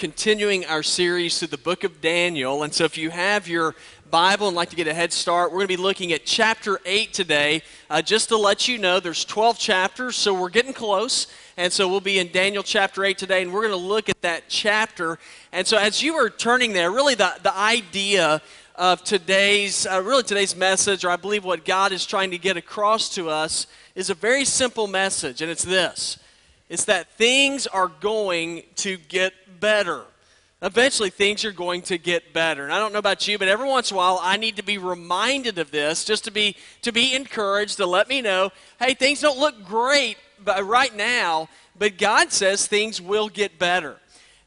Continuing our series through the book of Daniel. And so if you have your Bible and like to get a head start, we're going to be looking at chapter 8 today. Uh, just to let you know, there's 12 chapters, so we're getting close. And so we'll be in Daniel chapter 8 today, and we're going to look at that chapter. And so as you are turning there, really the, the idea of today's, uh, really today's message, or I believe what God is trying to get across to us, is a very simple message, and it's this it's that things are going to get better. Eventually, things are going to get better. And I don't know about you, but every once in a while, I need to be reminded of this, just to be to be encouraged, to let me know, hey, things don't look great right now, but God says things will get better.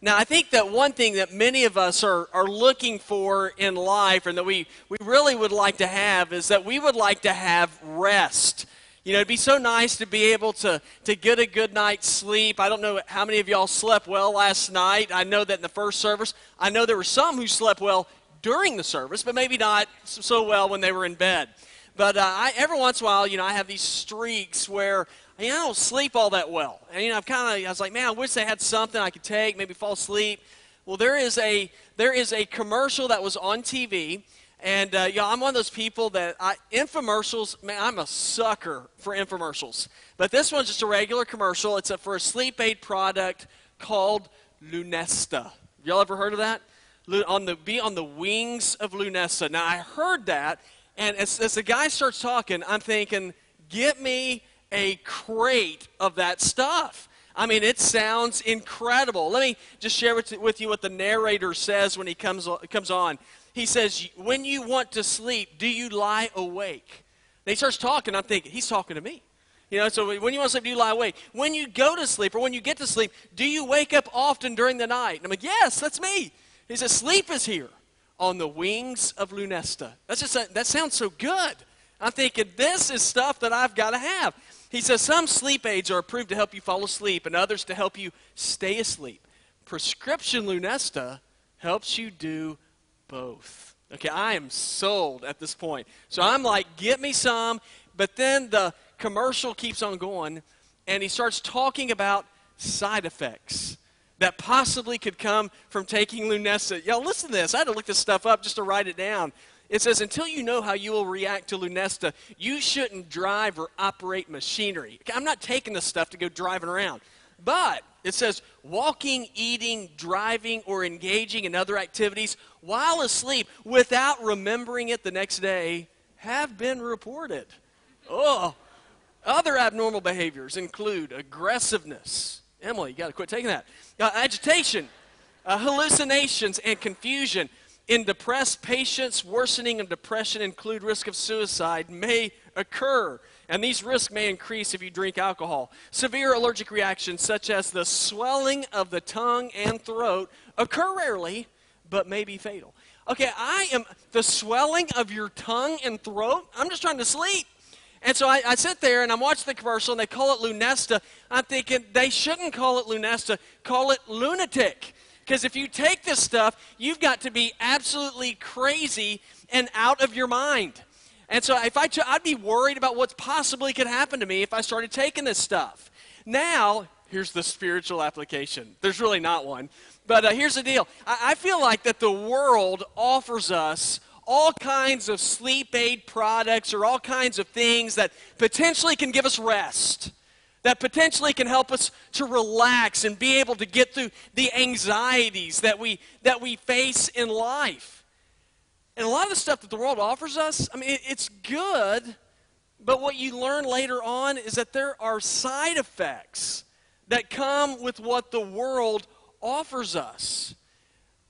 Now, I think that one thing that many of us are, are looking for in life and that we, we really would like to have is that we would like to have rest. You know, it'd be so nice to be able to, to get a good night's sleep. I don't know how many of y'all slept well last night. I know that in the first service, I know there were some who slept well during the service, but maybe not so well when they were in bed. But uh, I, every once in a while, you know, I have these streaks where you know, I don't sleep all that well. And, you know, I'm kind of, I was like, man, I wish they had something I could take, maybe fall asleep. Well, there is a, there is a commercial that was on TV and uh, yeah, I'm one of those people that I, infomercials, man, I'm a sucker for infomercials. But this one's just a regular commercial. It's a, for a sleep aid product called Lunesta. Y'all ever heard of that? On the, be on the wings of Lunesta. Now, I heard that, and as, as the guy starts talking, I'm thinking, get me a crate of that stuff. I mean, it sounds incredible. Let me just share with, you what the narrator says when he comes, comes on he says, When you want to sleep, do you lie awake? And he starts talking. I'm thinking, He's talking to me. You know, so when you want to sleep, do you lie awake? When you go to sleep or when you get to sleep, do you wake up often during the night? And I'm like, Yes, that's me. He says, Sleep is here on the wings of Lunesta. That's just, that sounds so good. I'm thinking, This is stuff that I've got to have. He says, Some sleep aids are approved to help you fall asleep and others to help you stay asleep. Prescription Lunesta helps you do both. Okay, I am sold at this point. So I'm like, get me some. But then the commercial keeps on going, and he starts talking about side effects that possibly could come from taking Lunesta. Y'all, listen to this. I had to look this stuff up just to write it down. It says, until you know how you will react to Lunesta, you shouldn't drive or operate machinery. I'm not taking this stuff to go driving around. But it says walking, eating, driving, or engaging in other activities while asleep without remembering it the next day have been reported. Oh, other abnormal behaviors include aggressiveness. Emily, you got to quit taking that. Uh, agitation, uh, hallucinations, and confusion. In depressed patients, worsening of depression include risk of suicide may occur and these risks may increase if you drink alcohol. Severe allergic reactions, such as the swelling of the tongue and throat, occur rarely, but may be fatal. Okay, I am the swelling of your tongue and throat. I'm just trying to sleep. And so I, I, sit there and I'm watching the commercial and they call it Lunesta. I'm thinking they shouldn't call it Lunesta, call it lunatic. Because if you take this stuff, you've got to be absolutely crazy and out of your mind. And so if I I'd be worried about what possibly could happen to me if I started taking this stuff. Now, here's the spiritual application. There's really not one. But uh, here's the deal. I-, I feel like that the world offers us all kinds of sleep aid products or all kinds of things that potentially can give us rest that potentially can help us to relax and be able to get through the anxieties that we that we face in life and a lot of the stuff that the world offers us, I mean, it, it's good, but what you learn later on is that there are side effects that come with what the world offers us.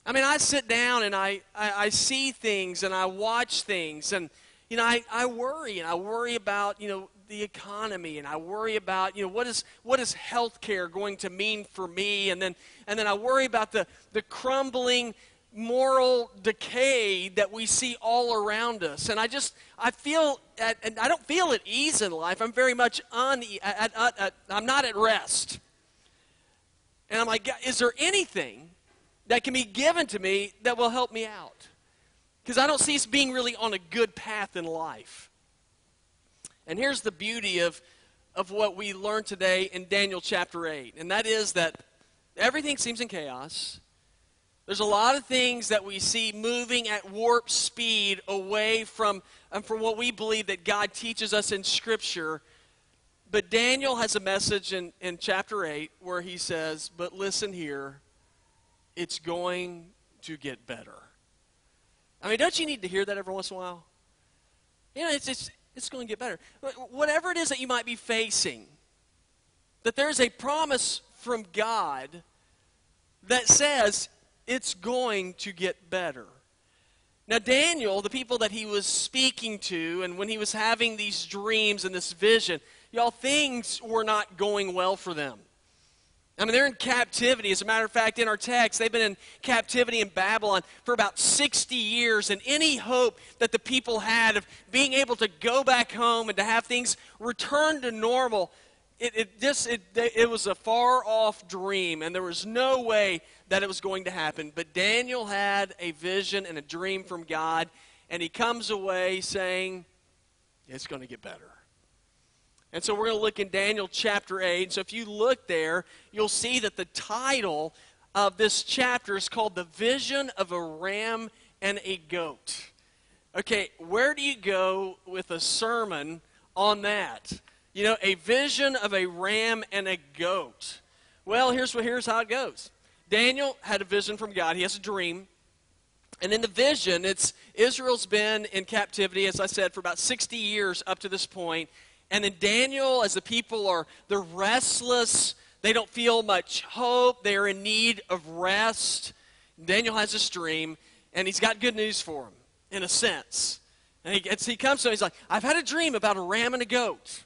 I mean, I sit down and I, I, I see things and I watch things and, you know, I, I worry and I worry about, you know, the economy and I worry about, you know, what is, what is health care going to mean for me? And then, and then I worry about the, the crumbling moral decay that we see all around us. And I just, I feel, at, and I don't feel at ease in life. I'm very much on, at, at, at, I'm not at rest. And I'm like, is there anything that can be given to me that will help me out? Because I don't see us being really on a good path in life. And here's the beauty of, of what we learned today in Daniel chapter 8, and that is that everything seems in chaos. There's a lot of things that we see moving at warp speed away from, um, from what we believe that God teaches us in Scripture. But Daniel has a message in, in chapter 8 where he says, But listen here, it's going to get better. I mean, don't you need to hear that every once in a while? You know, it's, it's, it's going to get better. Whatever it is that you might be facing, that there's a promise from God that says it's going to get better. Now, Daniel, the people that he was speaking to, and when he was having these dreams and this vision, y'all, things were not going well for them. I mean, they're in captivity. As a matter of fact, in our text, they've been in captivity in Babylon for about 60 years, and any hope that the people had of being able to go back home and to have things return to normal it, it just it, it was a far off dream and there was no way that it was going to happen but daniel had a vision and a dream from god and he comes away saying it's going to get better and so we're going to look in daniel chapter 8 so if you look there you'll see that the title of this chapter is called the vision of a ram and a goat okay where do you go with a sermon on that you know, a vision of a ram and a goat. Well, here's, what, here's how it goes Daniel had a vision from God, he has a dream. And in the vision, it's Israel's been in captivity, as I said, for about 60 years up to this point. And then Daniel, as the people are, they're restless. They don't feel much hope. They're in need of rest. Daniel has this dream, and he's got good news for them, in a sense. And he, he comes to him, he's like, I've had a dream about a ram and a goat.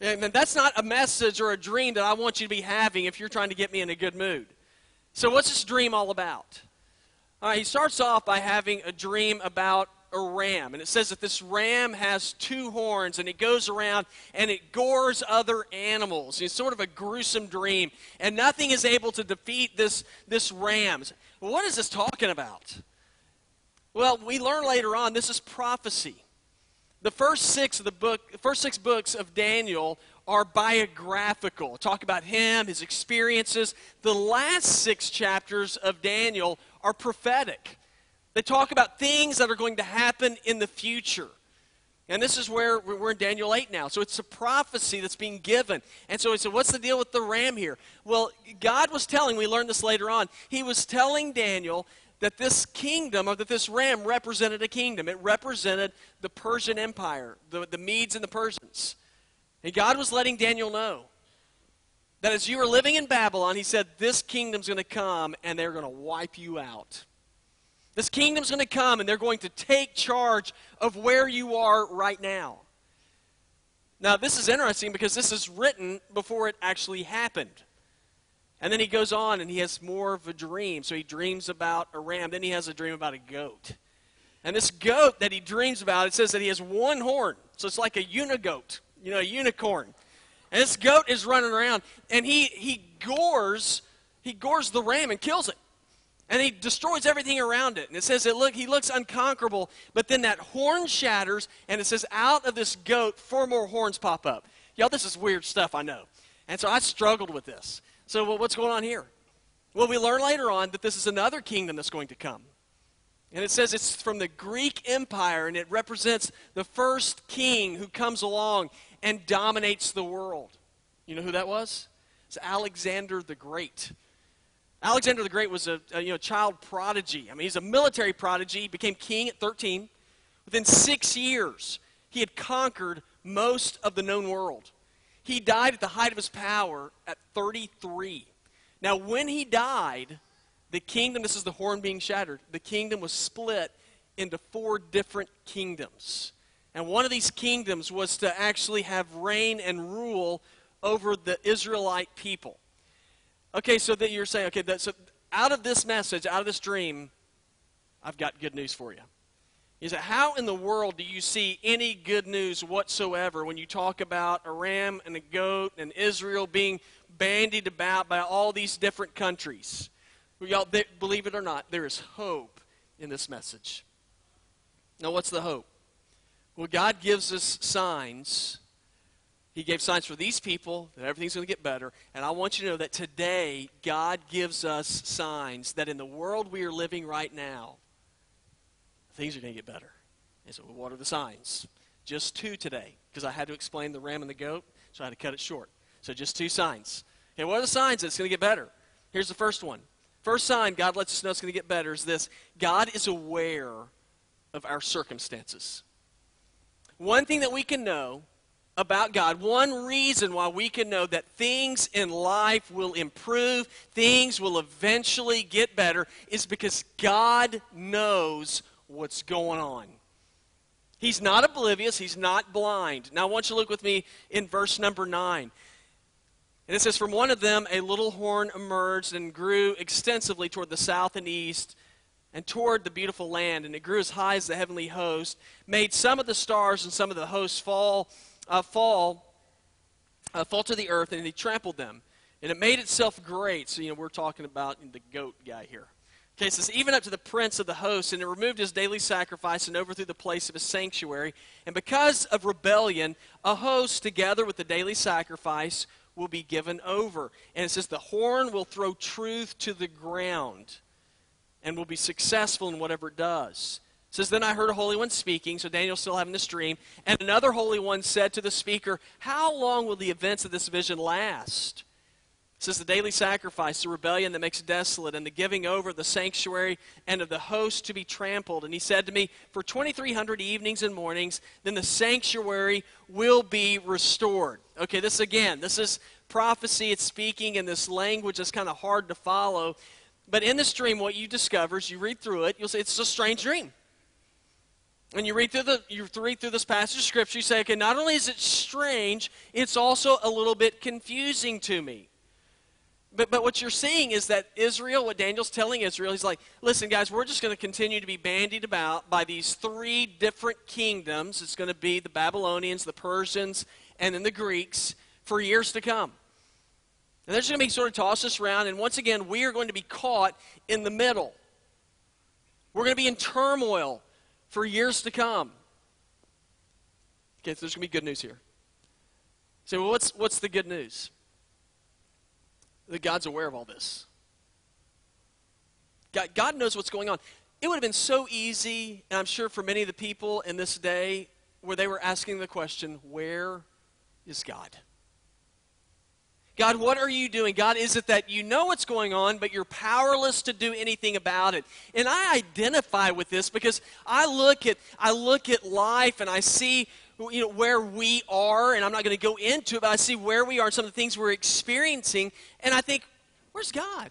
And that's not a message or a dream that I want you to be having if you're trying to get me in a good mood. So, what's this dream all about? All right, he starts off by having a dream about a ram. And it says that this ram has two horns and it goes around and it gores other animals. It's sort of a gruesome dream. And nothing is able to defeat this, this ram. What is this talking about? Well, we learn later on this is prophecy the first six of the book, the first six books of Daniel are biographical. Talk about him, his experiences. The last six chapters of Daniel are prophetic. They talk about things that are going to happen in the future. And this is where we're in Daniel 8 now. So it's a prophecy that's being given. And so he said, What's the deal with the ram here? Well, God was telling, we learned this later on, he was telling Daniel that this kingdom, or that this ram represented a kingdom. It represented the Persian Empire, the, the Medes and the Persians. And God was letting Daniel know that as you were living in Babylon, he said, this kingdom's going to come and they're going to wipe you out. This kingdom's going to come and they're going to take charge of where you are right now. Now, this is interesting because this is written before it actually happened. And then he goes on and he has more of a dream. So he dreams about a ram. Then he has a dream about a goat. And this goat that he dreams about, it says that he has one horn. So it's like a unigoat, you know, a unicorn. And this goat is running around and he, he gores, he gores the ram and kills it. And he destroys everything around it. And it says that look, he looks unconquerable, but then that horn shatters, and it says out of this goat, four more horns pop up. Y'all, this is weird stuff, I know. And so I struggled with this. So, well, what's going on here? Well, we learn later on that this is another kingdom that's going to come. And it says it's from the Greek Empire, and it represents the first king who comes along and dominates the world. You know who that was? It's Alexander the Great. Alexander the Great was a, a, you know, child prodigy. I mean, he's a military prodigy. Became king at 13. Within six years, he had conquered most of the known world. He died at the height of his power at 33. Now, when he died, the kingdom, this is the horn being shattered, the kingdom was split into four different kingdoms. And one of these kingdoms was to actually have reign and rule over the Israelite people. Okay, so that you're saying, okay, that, so out of this message, out of this dream, I've got good news for you is that how in the world do you see any good news whatsoever when you talk about a ram and a goat and Israel being bandied about by all these different countries? Y'all, believe it or not, there is hope in this message. Now, what's the hope? Well, God gives us signs He gave signs for these people that everything's going to get better. And I want you to know that today, God gives us signs that in the world we are living right now, things are going to get better. And so, what are the signs? Just two today, because I had to explain the ram and the goat, so I had to cut it short. So, just two signs. Okay, what are the signs that it's going to get better? Here's the first one. First sign God lets us know it's going to get better is this God is aware of our circumstances. One thing that we can know about God, one reason why we can know that things in life will improve, things will eventually get better, is because God knows what's going on. He's not oblivious, He's not blind. Now, I want you to look with me in verse number 9. And it says, From one of them a little horn emerged and grew extensively toward the south and east and toward the beautiful land, and it grew as high as the heavenly host, made some of the stars and some of the hosts fall, uh, fall, uh, fall to the earth, and he trampled them. And it made itself great. So, you know, we're talking about the goat guy here. Okay, it says, even up to the prince of the host, and it removed his daily sacrifice and overthrew the place of his sanctuary. And because of rebellion, a host, together with the daily sacrifice, will be given over. And it says, the horn will throw truth to the ground and will be successful in whatever it does. Says, Then I heard a holy one speaking, so Daniel's still having this dream. And another holy one said to the speaker, How long will the events of this vision last? It says, The daily sacrifice, the rebellion that makes desolate, and the giving over of the sanctuary and of the host to be trampled. And he said to me, For 2,300 evenings and mornings, then the sanctuary will be restored. Okay, this again, this is prophecy. It's speaking in this language that's kind of hard to follow. But in this dream, what you discover is you read through it, you'll say it's a strange dream. And you read through the you read through this passage of scripture, you say, okay, not only is it strange, it's also a little bit confusing to me. But, but what you're seeing is that Israel, what Daniel's telling Israel, he's like, listen, guys, we're just going to continue to be bandied about by these three different kingdoms. It's going to be the Babylonians, the Persians, and then the Greeks for years to come. And they're just going to be sort of tossed us around, and once again, we are going to be caught in the middle. We're going to be in turmoil for years to come. Okay, so there's going to be good news here. So, well, what's, what's the good news? That God's aware of all this. God, God knows what's going on. It would have been so easy, and I'm sure for many of the people in this day, where they were asking the question, Where is God? God, what are you doing? God, is it that you know what's going on, but you're powerless to do anything about it? And I identify with this because I look at I look at life and I see you know where we are, and I'm not going to go into it, but I see where we are and some of the things we're experiencing, and I think, where's God?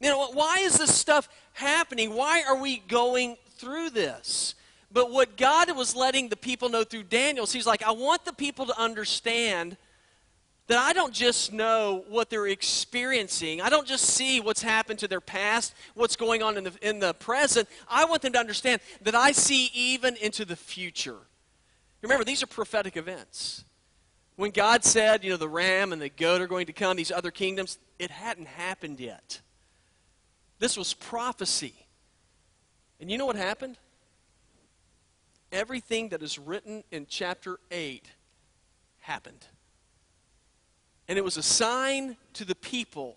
You know, why is this stuff happening? Why are we going through this? But what God was letting the people know through Daniel, he's like, I want the people to understand that I don't just know what they're experiencing. I don't just see what's happened to their past, what's going on in the, in the present. I want them to understand that I see even into the future. Remember, these are prophetic events. When God said, you know, the ram and the goat are going to come, these other kingdoms, it hadn't happened yet. This was prophecy. And you know what happened? Everything that is written in chapter 8 happened. And it was a sign to the people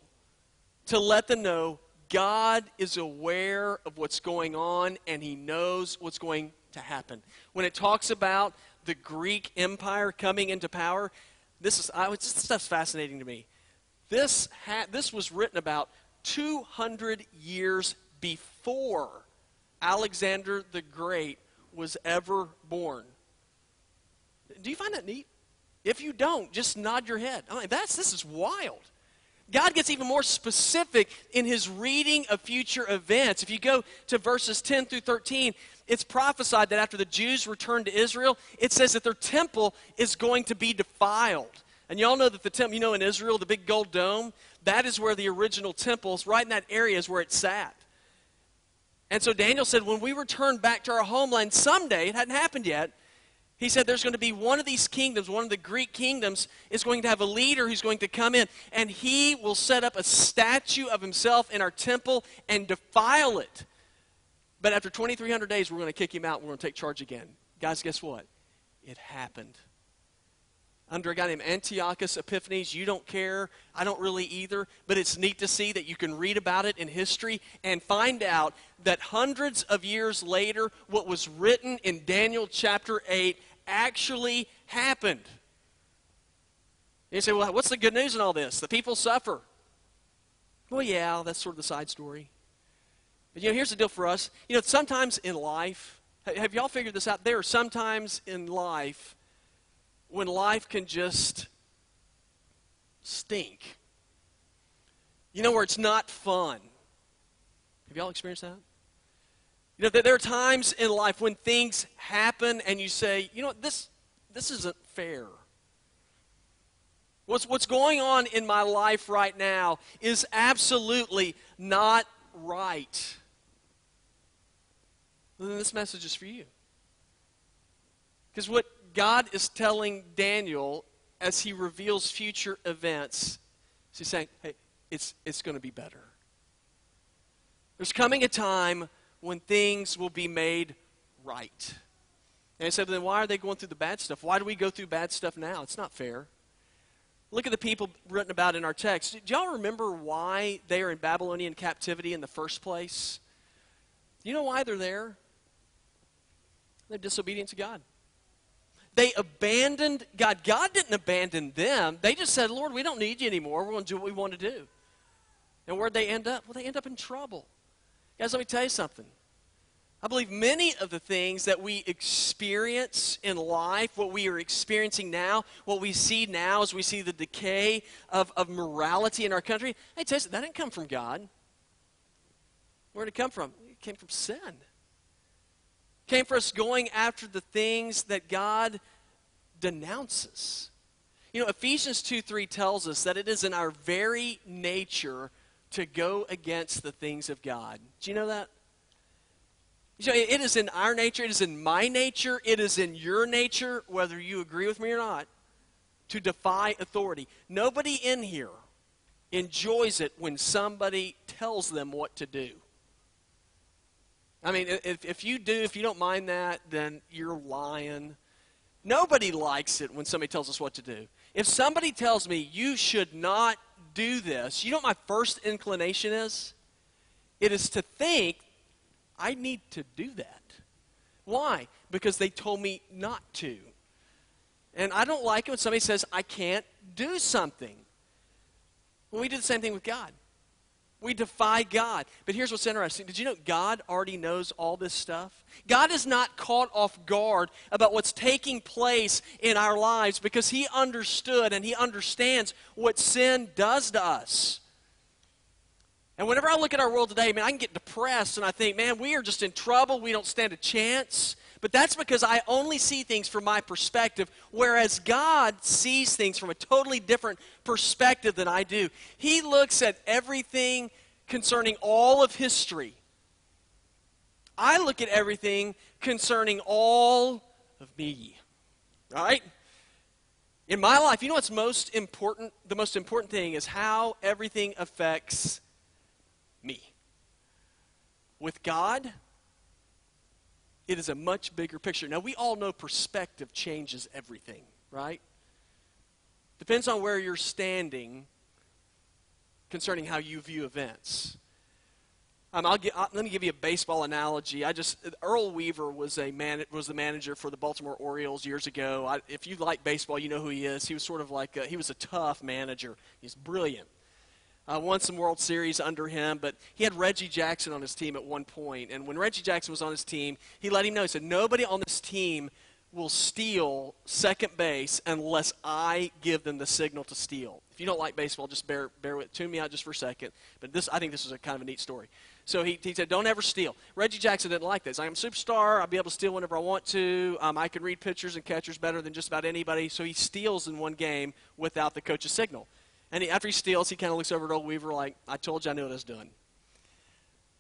to let them know God is aware of what's going on and he knows what's going to happen. When it talks about the Greek Empire coming into power, this is I, this stuff's fascinating to me. This ha, this was written about 200 years before Alexander the Great was ever born. Do you find that neat? If you don't, just nod your head. I mean, that's, this is wild. God gets even more specific in his reading of future events. If you go to verses 10 through 13, it's prophesied that after the Jews return to Israel, it says that their temple is going to be defiled. And y'all know that the temple, you know, in Israel, the big gold dome, that is where the original temples, right in that area, is where it sat. And so Daniel said, when we return back to our homeland someday, it hadn't happened yet, he said there's going to be one of these kingdoms, one of the Greek kingdoms, is going to have a leader who's going to come in, and he will set up a statue of himself in our temple and defile it. But after 2,300 days, we're going to kick him out. We're going to take charge again. Guys, guess what? It happened. under a guy named Antiochus Epiphanes. You don't care. I don't really either. But it's neat to see that you can read about it in history and find out that hundreds of years later, what was written in Daniel chapter 8 actually happened. You say, well, what's the good news in all this? The people suffer. Well, yeah, that's sort of the side story. But, you know, here's the deal for us. You know, sometimes in life, have y'all figured this out? There are sometimes in life when life can just stink. You know, where it's not fun. Have y'all experienced that? You know, there are times in life when things happen and you say, you know, this, this isn't fair. What's, what's going on in my life right now is absolutely not right. Then this message is for you. Because what God is telling Daniel as he reveals future events, he's saying, hey, it's, it's going to be better. There's coming a time when things will be made right. And I said, then why are they going through the bad stuff? Why do we go through bad stuff now? It's not fair. Look at the people written about in our text. Do y'all remember why they are in Babylonian captivity in the first place? You know why they're there? They're disobedient to God. They abandoned God. God didn't abandon them. They just said, Lord, we don't need you anymore. We're going to do what we want to do. And where'd they end up? Well, they end up in trouble. Guys, let me tell you something. I believe many of the things that we experience in life, what we are experiencing now, what we see now as we see the decay of, of morality in our country, hey, tell you, that didn't come from God. Where did it come from? It came from sin. It came from us going after the things that God denounces. You know, Ephesians 2 3 tells us that it is in our very nature to go against the things of God. Do you know that? Know, it is in our nature, it is in my nature, it is in your nature, whether you agree with me or not, to defy authority. Nobody in here enjoys it when somebody tells them what to do. I mean, if, if you do, if you don't mind that, then you're lying. Nobody likes it when somebody tells us what to do. If somebody tells me you should not do this, you know what my first inclination is? It is to think I need to do that. Why? Because they told me not to. And I don't like it when somebody says, I can't do something. Well, we do the same thing with God. We defy God. But here's what's interesting. Did you know God already knows all this stuff? God is not caught off guard about what's taking place in our lives because He understood and He understands what sin does to us. And whenever I look at our world today, man, I can get depressed and I think, man, we are just in trouble. We don't stand a chance. But that's because I only see things from my perspective, whereas God sees things from a totally different perspective than I do. He looks at everything concerning all of history. I look at everything concerning all of me. Right? In my life, you know what's most important? The most important thing is how everything affects me. With God, it is a much bigger picture. Now, we all know perspective changes everything, right? Depends on where you're standing concerning how you view events. Um, I'll get, I'll, let me give you a baseball analogy. I just Earl Weaver was a man was the manager for the Baltimore Orioles years ago. I, if you like baseball, you know who he is. He was sort of like a, he was a tough manager. He's brilliant uh, won some World Series under him, but he had Reggie Jackson on his team at one point. And when Reggie Jackson was on his team, he let him know, he said, Nobody on this team will steal second base unless I give them the signal to steal. If you don't like baseball, just bear, bear with, tune me out just for a second. But this, I think this was a kind of a neat story. So he, he said, don't ever steal. Reggie Jackson didn't like this. I'm a superstar. I'll be able to steal whenever I want to. Um, I can read pitchers and catchers better than just about anybody. So he steals in one game without the coach's signal. And he, after he steals, he kind of looks over at old Weaver like, I told you I knew what I was doing.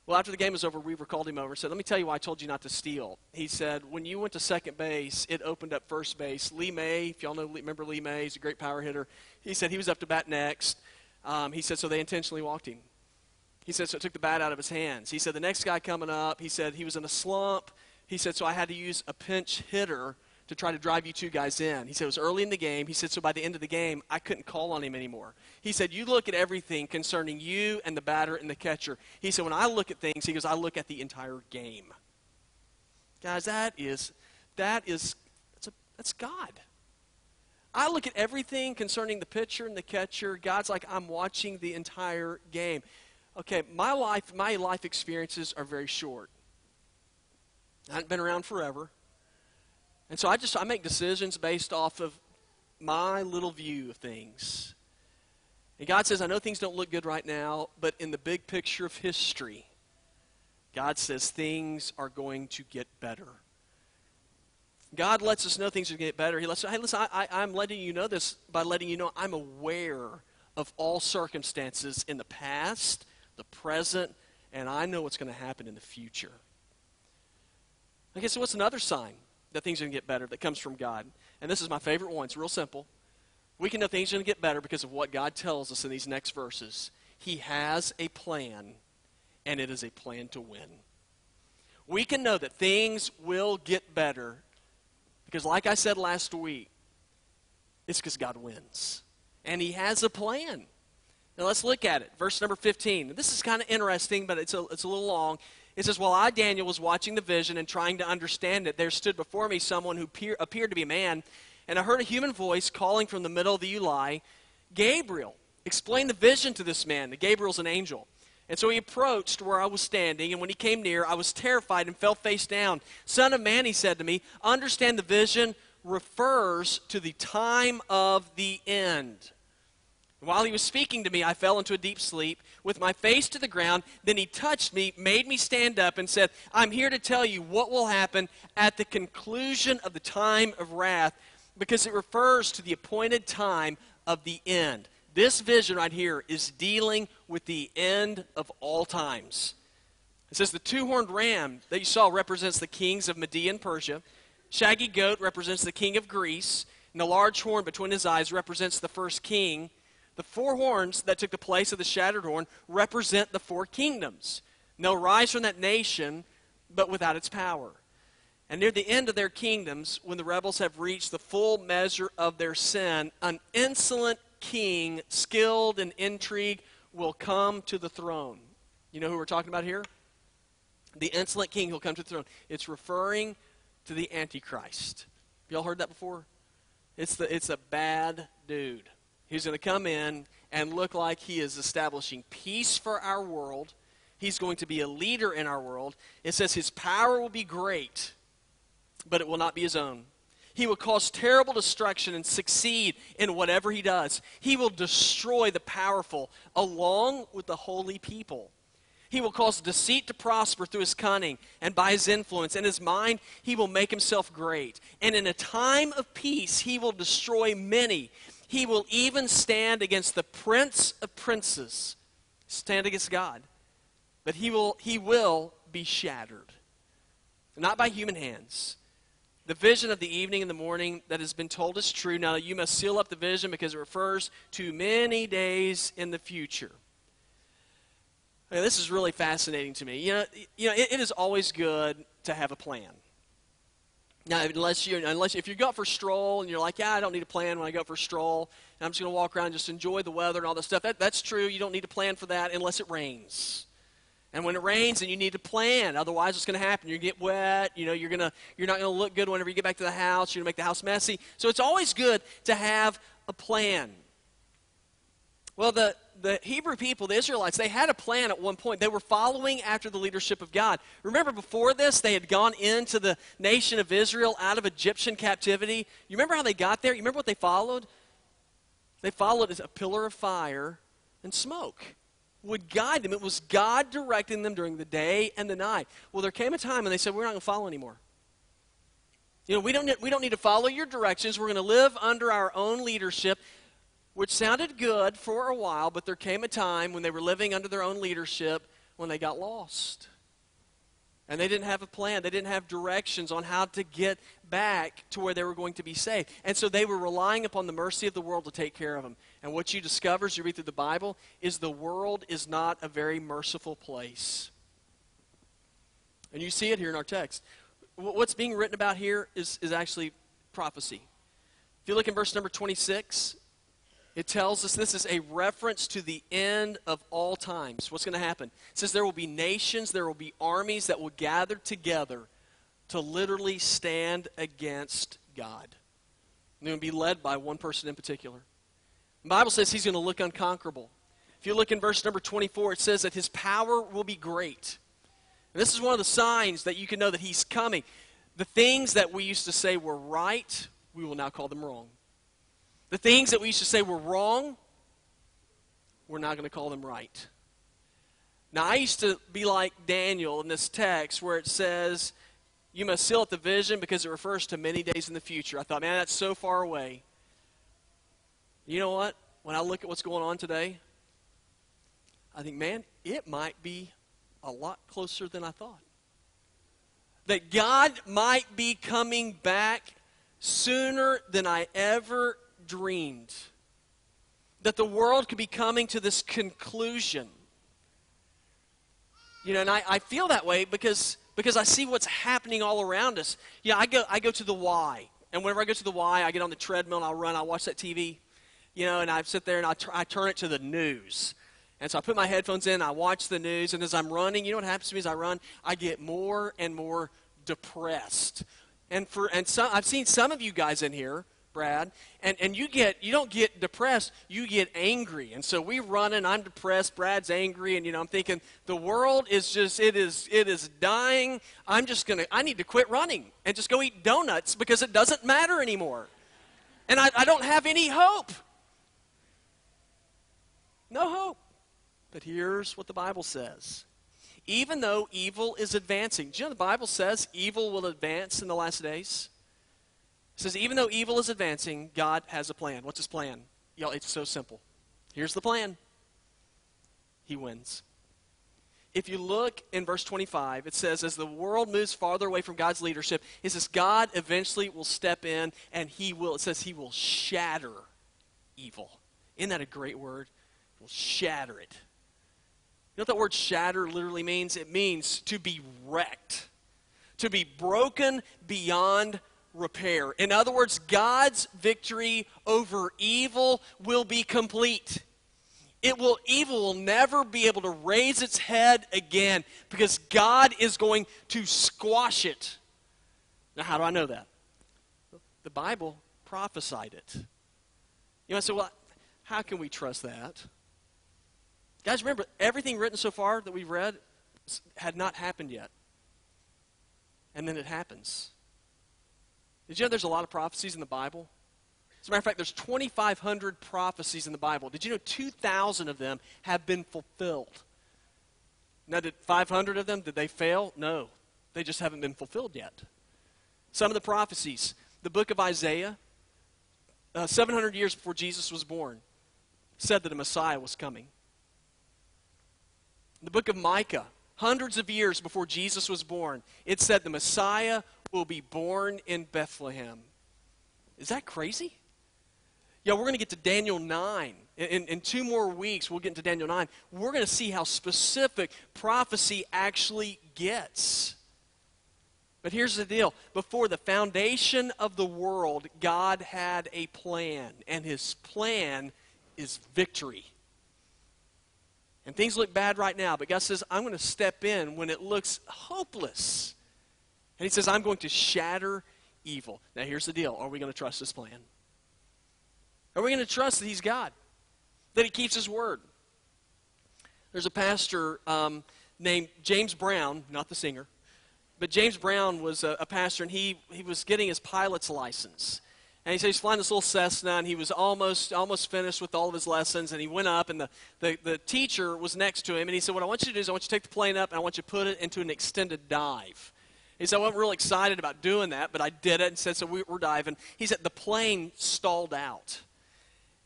Well, after the game was over, Weaver called him over and said, Let me tell you why I told you not to steal. He said, When you went to second base, it opened up first base. Lee May, if y'all know, remember Lee May, he's a great power hitter. He said he was up to bat next. Um, he said, So they intentionally walked him. He said, So it took the bat out of his hands. He said, The next guy coming up, he said he was in a slump. He said, So I had to use a pinch hitter to try to drive you two guys in. He said it was early in the game. He said, so by the end of the game, I couldn't call on him anymore. He said, you look at everything concerning you and the batter and the catcher. He said, when I look at things, he goes, I look at the entire game. Guys, that is, that is, that's, a, that's God. I look at everything concerning the pitcher and the catcher. God's like, I'm watching the entire game. Okay, my life, my life experiences are very short. I haven't been around forever. And so I just I make decisions based off of my little view of things. And God says, I know things don't look good right now, but in the big picture of history, God says things are going to get better. God lets us know things are going to get better. He lets us, hey, listen, I, I, I'm letting you know this by letting you know I'm aware of all circumstances in the past, the present, and I know what's going to happen in the future. Okay, so what's another sign that things are going to get better that comes from God? And this is my favorite one. It's real simple. We can know things are going to get better because of what God tells us in these next verses. He has a plan, and it is a plan to win. We can know that things will get better because, like I said last week, it's because God wins. And He has a plan. Now let's look at it. Verse number 15. This is kind of interesting, but it's a, it's a little long. It says, While I, Daniel, was watching the vision and trying to understand it, there stood before me someone who peer, appeared to be a man, and I heard a human voice calling from the middle of the Ulai, Gabriel, explain the vision to this man. The Gabriel's an angel. And so he approached where I was standing, and when he came near, I was terrified and fell face down. Son of man, he said to me, understand the vision refers to the time of the end. While he was speaking to me, I fell into a deep sleep with my face to the ground. Then he touched me, made me stand up, and said, I'm here to tell you what will happen at the conclusion of the time of wrath, because it refers to the appointed time of the end. This vision right here is dealing with the end of all times. It says the two horned ram that you saw represents the kings of Media and Persia, shaggy goat represents the king of Greece, and the large horn between his eyes represents the first king the four horns that took the place of the shattered horn represent the four kingdoms. And they'll rise from that nation, but without its power. And near the end of their kingdoms, when the rebels have reached the full measure of their sin, an insolent king, skilled in intrigue, will come to the throne. You know who we're talking about here? The insolent king who'll come to the throne. It's referring to the Antichrist. Y'all heard that before? It's, the, it's a bad dude. He's going to come in and look like he is establishing peace for our world. He's going to be a leader in our world. It says his power will be great, but it will not be his own. He will cause terrible destruction and succeed in whatever he does. He will destroy the powerful along with the holy people. He will cause deceit to prosper through his cunning and by his influence. In his mind, he will make himself great. And in a time of peace, he will destroy many. He will even stand against the prince of princes, stand against God. But he will, he will be shattered, not by human hands. The vision of the evening and the morning that has been told is true. Now you must seal up the vision because it refers to many days in the future. This is really fascinating to me. You know, you know it, it is always good to have a plan. Now, unless you, unless if you go for a stroll and you're like, yeah, I don't need a plan when I go for a stroll, and I'm just going to walk around and just enjoy the weather and all that stuff. That, that's true. You don't need a plan for that unless it rains. And when it rains, then you need to plan. Otherwise, what's going to happen? To get wet. You know, you're to you're not going to look good whenever you get back to the house. You're going to make the house messy. So it's always good to have a plan. Well, the, the Hebrew people, the Israelites, they had a plan at one point. They were following after the leadership of God. Remember, before this, they had gone into the nation of Israel out of Egyptian captivity. You remember how they got there? You remember what they followed? They followed a pillar of fire and smoke would guide them. It was God directing them during the day and the night. Well, there came a time when they said, We're not going to follow anymore. You know, we don't, we don't need to follow your directions. We're going to live under our own leadership which sounded good for a while, but there came a time when they were living under their own leadership when they got lost. And they didn't have a plan. They didn't have directions on how to get back to where they were going to be saved. And so they were relying upon the mercy of the world to take care of them. And what you discover as you read through the Bible is the world is not a very merciful place. And you see it here in our text. What's being written about here is, is actually prophecy. If you look in verse number 26, it tells us this is a reference to the end of all times. What's going to happen? It says there will be nations, there will be armies that will gather together to literally stand against God. And they're going to be led by one person in particular. The Bible says he's going to look unconquerable. If you look in verse number 24, it says that his power will be great. And this is one of the signs that you can know that he's coming. The things that we used to say were right, we will now call them wrong. The things that we used to say were wrong, we're not going to call them right. Now, I used to be like Daniel in this text where it says, You must seal up the vision because it refers to many days in the future. I thought, man, that's so far away. You know what? When I look at what's going on today, I think, man, it might be a lot closer than I thought. That God might be coming back sooner than I ever dreamed. That the world could be coming to this conclusion. You know, and I, I feel that way because, because I see what's happening all around us. Yeah, I go, I go to the Y. And whenever I go to the Y, I get on the treadmill and I'll run, I'll watch that TV. You know, and I sit there and I, I turn it to the news. And so I put my headphones in, I watch the news, and as I'm running, you know what happens to me as I run? I get more and more depressed. And for and some, I've seen some of you guys in here, Brad, and, and you get you don't get depressed, you get angry. And so we run and I'm depressed, Brad's angry, and you know, I'm thinking the world is just it is it is dying. I'm just gonna I need to quit running and just go eat donuts because it doesn't matter anymore. And I, I don't have any hope. No hope. But here's what the Bible says. Even though evil is advancing, do you know the Bible says evil will advance in the last days? It says, even though evil is advancing, God has a plan. What's his plan? Y'all, it's so simple. Here's the plan He wins. If you look in verse 25, it says, as the world moves farther away from God's leadership, it says, God eventually will step in and he will, it says, he will shatter evil. Isn't that a great word? He will shatter it. You know what that word shatter literally means? It means to be wrecked, to be broken beyond repair. In other words, God's victory over evil will be complete. It will evil will never be able to raise its head again because God is going to squash it. Now, how do I know that? The Bible prophesied it. You might say, well, how can we trust that? Guys, remember, everything written so far that we've read had not happened yet. And then it happens. Did you know there's a lot of prophecies in the Bible? As a matter of fact, there's 2,500 prophecies in the Bible. Did you know 2,000 of them have been fulfilled? Now, did 500 of them, did they fail? No. They just haven't been fulfilled yet. Some of the prophecies, the book of Isaiah, uh, 700 years before Jesus was born, said that a Messiah was coming. The book of Micah, hundreds of years before Jesus was born, it said the Messiah will be born in Bethlehem. Is that crazy? Yeah, we're going to get to Daniel 9. In, in, two more weeks, we'll get into Daniel 9. We're going to see how specific prophecy actually gets. But here's the deal before the foundation of the world, God had a plan, and his plan is victory. And things look bad right now, but God says, I'm going to step in when it looks hopeless. And He says, I'm going to shatter evil. Now, here's the deal are we going to trust this plan? Are we going to trust that He's God? That He keeps His word? There's a pastor um, named James Brown, not the singer, but James Brown was a, a pastor, and he, he was getting his pilot's license. And he said he's flying this little Cessna, and he was almost almost finished with all of his lessons. And he went up, and the, the, the teacher was next to him, and he said, "What I want you to do is I want you to take the plane up, and I want you to put it into an extended dive." He said, I wasn't real excited about doing that, but I did it and said, so we, are diving. He said, the plane stalled out.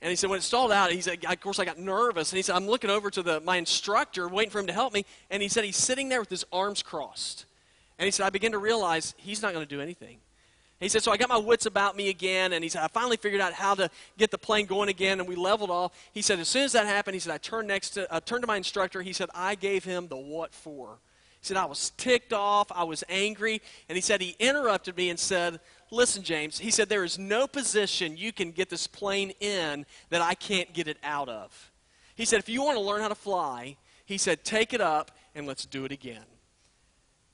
And he said, when it stalled out, he said, of course, I got nervous. And he said, I'm looking over to the, my instructor, waiting for him to help me. And he said, he's sitting there with his arms crossed. And he said, I begin to realize he's not going to do anything. He said, So I got my wits about me again, and he said, I finally figured out how to get the plane going again, and we leveled off. He said, As soon as that happened, he said, I turned next to, uh, turned to my instructor. He said, I gave him the what for. He said, I was ticked off, I was angry, and he said, He interrupted me and said, Listen, James, he said, There is no position you can get this plane in that I can't get it out of. He said, If you want to learn how to fly, he said, Take it up and let's do it again.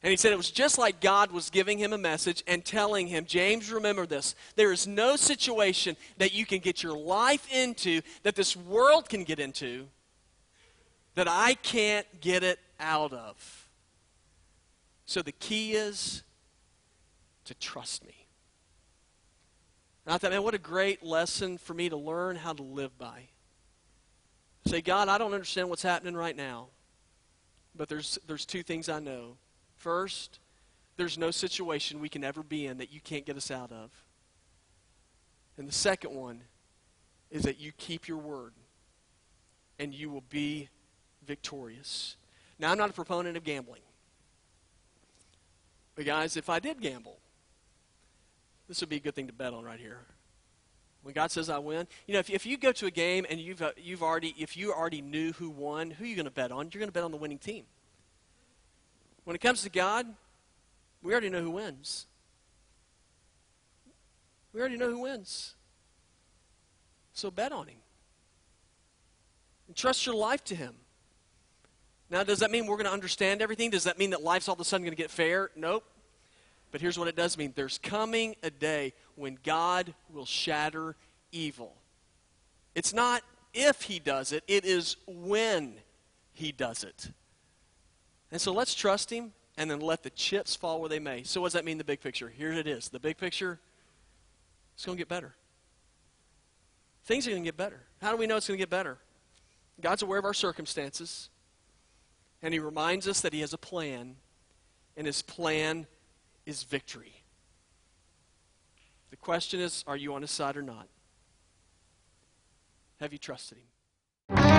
And he said it was just like God was giving him a message and telling him, James, remember this. There is no situation that you can get your life into, that this world can get into, that I can't get it out of. So the key is to trust me. And I thought, man, what a great lesson for me to learn how to live by. Say, God, I don't understand what's happening right now, but there's, there's two things I know. First, there's no situation we can ever be in that you can't get us out of. And the second one is that you keep your word and you will be victorious. Now, I'm not a proponent of gambling. But, guys, if I did gamble, this would be a good thing to bet on right here. When God says I win, you know, if, if you go to a game and you've, uh, you've already, if you already knew who won, who are you going to bet on? You're going to bet on the winning team. When it comes to God, we already know who wins. We already know who wins. So bet on Him. And trust your life to Him. Now, does that mean we're going to understand everything? Does that mean that life's all of a sudden going to get fair? Nope. But here's what it does mean there's coming a day when God will shatter evil. It's not if He does it, it is when He does it. And so let's trust Him and then let the chips fall where they may. So, what does that mean, the big picture? Here it is. The big picture, it's going to get better. Things are going to get better. How do we know it's going to get better? God's aware of our circumstances, and He reminds us that He has a plan, and His plan is victory. The question is are you on His side or not? Have you trusted Him?